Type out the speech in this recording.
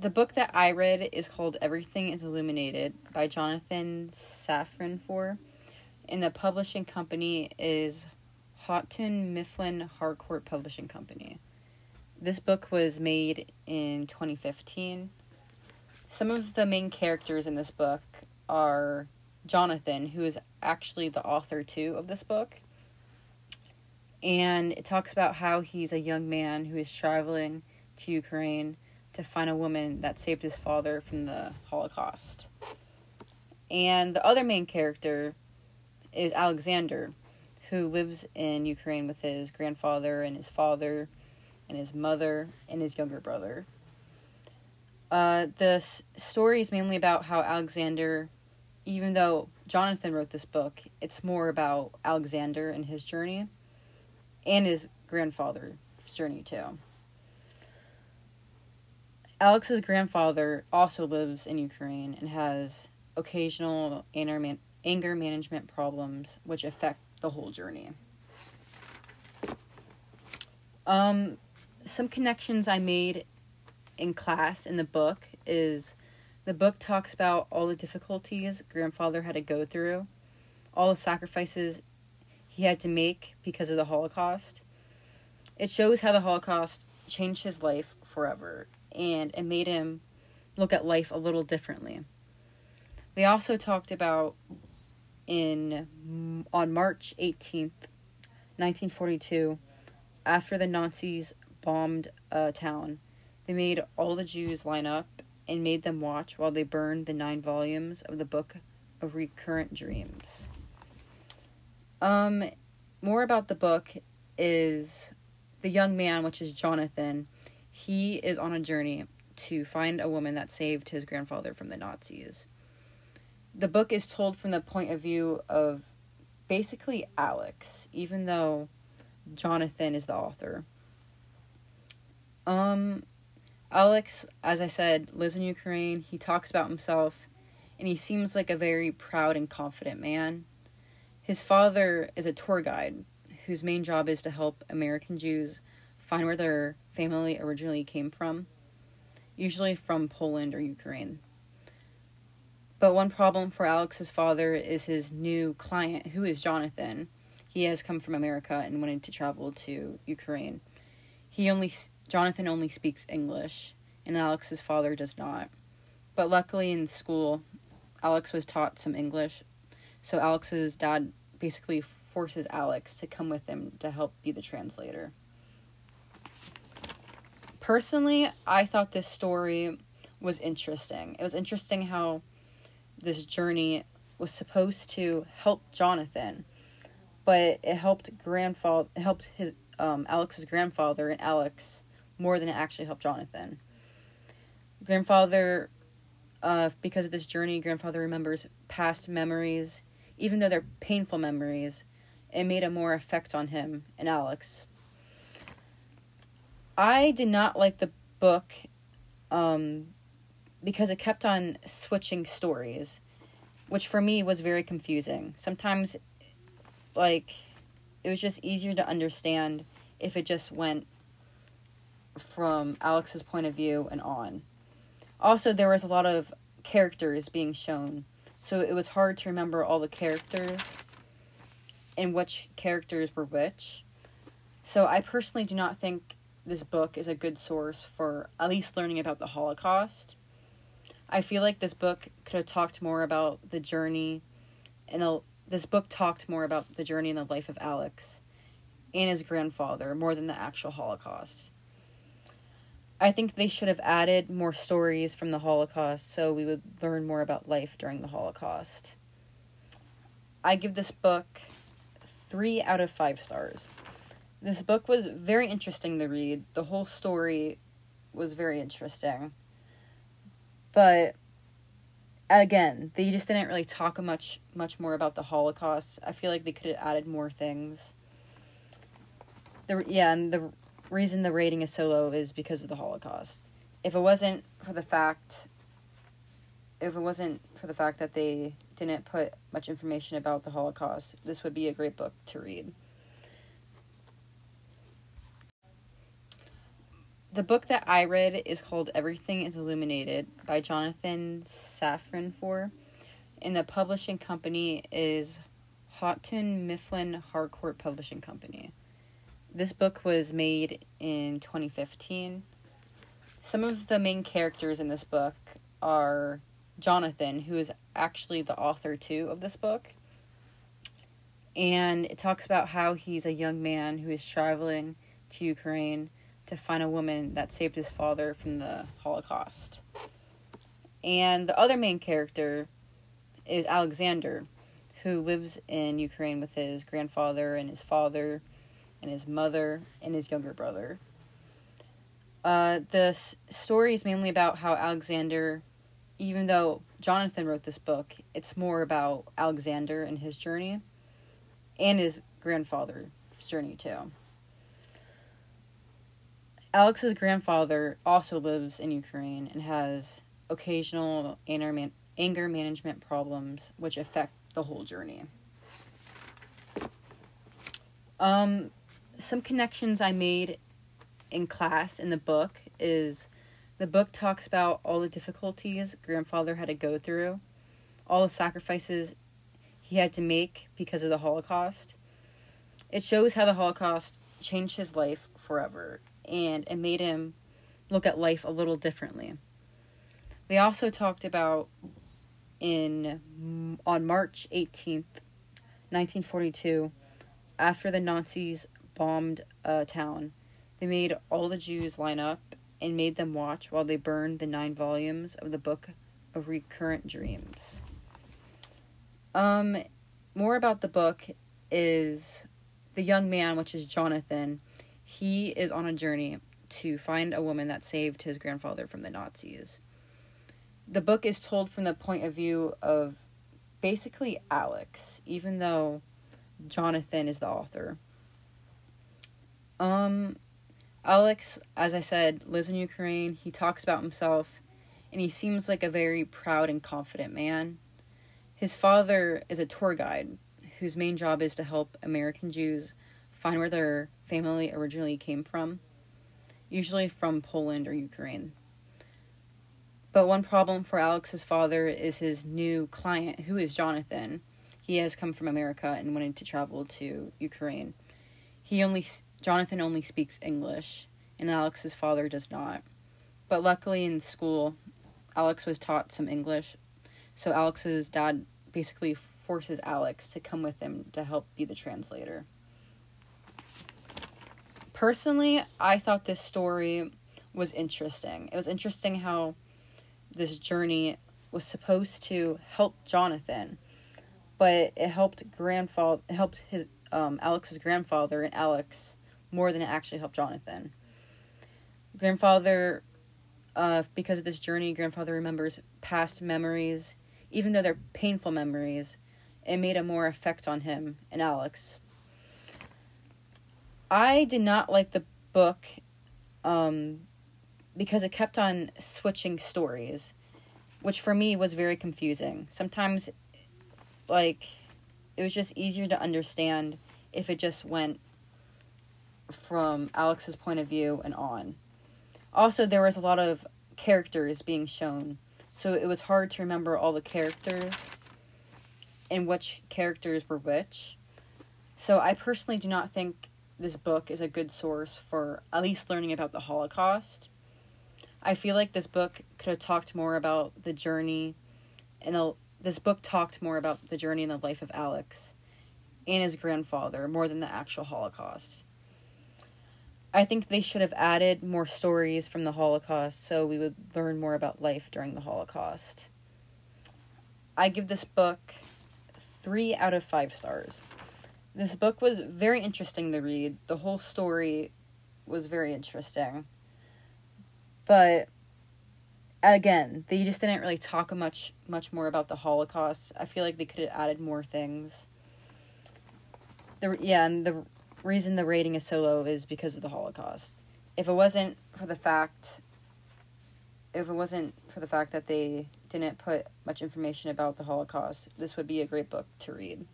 the book that I read is called Everything is Illuminated by Jonathan Safran Foer, and the publishing company is Houghton Mifflin Harcourt Publishing Company. This book was made in 2015. Some of the main characters in this book are Jonathan, who is actually the author too of this book. And it talks about how he's a young man who is traveling to Ukraine to find a woman that saved his father from the Holocaust. And the other main character is Alexander, who lives in Ukraine with his grandfather and his father and his mother and his younger brother. Uh, the s- story is mainly about how Alexander, even though Jonathan wrote this book, it's more about Alexander and his journey and his grandfather's journey too. Alex's grandfather also lives in Ukraine and has occasional anger, anger management problems which affect the whole journey. Um, some connections I made in class in the book is the book talks about all the difficulties grandfather had to go through, all the sacrifices he had to make because of the Holocaust. It shows how the Holocaust changed his life forever and it made him look at life a little differently. We also talked about in on March 18th, 1942, after the Nazis bombed a town, they made all the Jews line up and made them watch while they burned the nine volumes of the Book of Recurrent Dreams. Um, more about the book is the young man, which is Jonathan. He is on a journey to find a woman that saved his grandfather from the Nazis. The book is told from the point of view of basically Alex, even though Jonathan is the author. Um, Alex, as I said, lives in Ukraine. He talks about himself, and he seems like a very proud and confident man. His father is a tour guide whose main job is to help American Jews find where their family originally came from, usually from Poland or Ukraine. But one problem for Alex's father is his new client, who is Jonathan. He has come from America and wanted to travel to Ukraine. He only Jonathan only speaks English, and Alex's father does not. But luckily in school, Alex was taught some English, so Alex's dad basically forces Alex to come with him to help be the translator. Personally, I thought this story was interesting. It was interesting how this journey was supposed to help Jonathan, but it helped grandfather it helped his um, Alex's grandfather and Alex more than it actually helped Jonathan. Grandfather, uh, because of this journey, grandfather remembers past memories, even though they're painful memories. It made a more effect on him and Alex. I did not like the book um, because it kept on switching stories, which for me was very confusing. Sometimes, like, it was just easier to understand if it just went from Alex's point of view and on. Also, there was a lot of characters being shown, so it was hard to remember all the characters and which characters were which. So, I personally do not think this book is a good source for at least learning about the Holocaust. I feel like this book could have talked more about the journey, and the, this book talked more about the journey and the life of Alex and his grandfather more than the actual Holocaust. I think they should have added more stories from the Holocaust so we would learn more about life during the Holocaust. I give this book three out of five stars. This book was very interesting to read. The whole story was very interesting. But again, they just didn't really talk much much more about the Holocaust. I feel like they could have added more things. The yeah, and the reason the rating is so low is because of the Holocaust. If it wasn't for the fact if it wasn't for the fact that they didn't put much information about the Holocaust, this would be a great book to read. The book that I read is called Everything is Illuminated by Jonathan Safran Foer. And the publishing company is Houghton Mifflin Harcourt Publishing Company. This book was made in 2015. Some of the main characters in this book are Jonathan, who is actually the author too of this book. And it talks about how he's a young man who is traveling to Ukraine to find a woman that saved his father from the Holocaust. And the other main character is Alexander, who lives in Ukraine with his grandfather and his father and his mother and his younger brother. Uh, the s- story is mainly about how Alexander, even though Jonathan wrote this book, it's more about Alexander and his journey and his grandfather's journey too. Alex's grandfather also lives in Ukraine and has occasional anger, man- anger management problems which affect the whole journey. Um, some connections I made in class in the book is the book talks about all the difficulties grandfather had to go through, all the sacrifices he had to make because of the Holocaust. It shows how the Holocaust changed his life forever and it made him look at life a little differently. We also talked about in on March 18th, 1942, after the Nazis bombed a town, they made all the Jews line up and made them watch while they burned the nine volumes of the Book of Recurrent Dreams. Um, more about the book is the young man, which is Jonathan. He is on a journey to find a woman that saved his grandfather from the Nazis. The book is told from the point of view of basically Alex, even though Jonathan is the author. Um, Alex, as I said, lives in Ukraine. He talks about himself, and he seems like a very proud and confident man. His father is a tour guide whose main job is to help American Jews find where their family originally came from, usually from Poland or Ukraine. But one problem for Alex's father is his new client, who is Jonathan. He has come from America and wanted to travel to Ukraine. He only Jonathan only speaks English, and Alex's father does not. But luckily in school, Alex was taught some English, so Alex's dad basically forces Alex to come with him to help be the translator. Personally, I thought this story was interesting. It was interesting how this journey was supposed to help Jonathan, but it helped grandfather helped his um, Alex's grandfather and Alex more than it actually helped Jonathan. Grandfather, uh, because of this journey, grandfather remembers past memories, even though they're painful memories. It made a more effect on him and Alex. I did not like the book um, because it kept on switching stories, which for me was very confusing. Sometimes, like, it was just easier to understand if it just went from Alex's point of view and on. Also, there was a lot of characters being shown, so it was hard to remember all the characters and which characters were which. So, I personally do not think this book is a good source for at least learning about the Holocaust. I feel like this book could have talked more about the journey, and the, this book talked more about the journey and the life of Alex and his grandfather more than the actual Holocaust. I think they should have added more stories from the Holocaust so we would learn more about life during the Holocaust. I give this book three out of five stars. This book was very interesting to read. The whole story was very interesting. But again, they just didn't really talk much much more about the Holocaust. I feel like they could have added more things. The yeah, and the reason the rating is so low is because of the Holocaust. If it wasn't for the fact if it wasn't for the fact that they didn't put much information about the Holocaust, this would be a great book to read.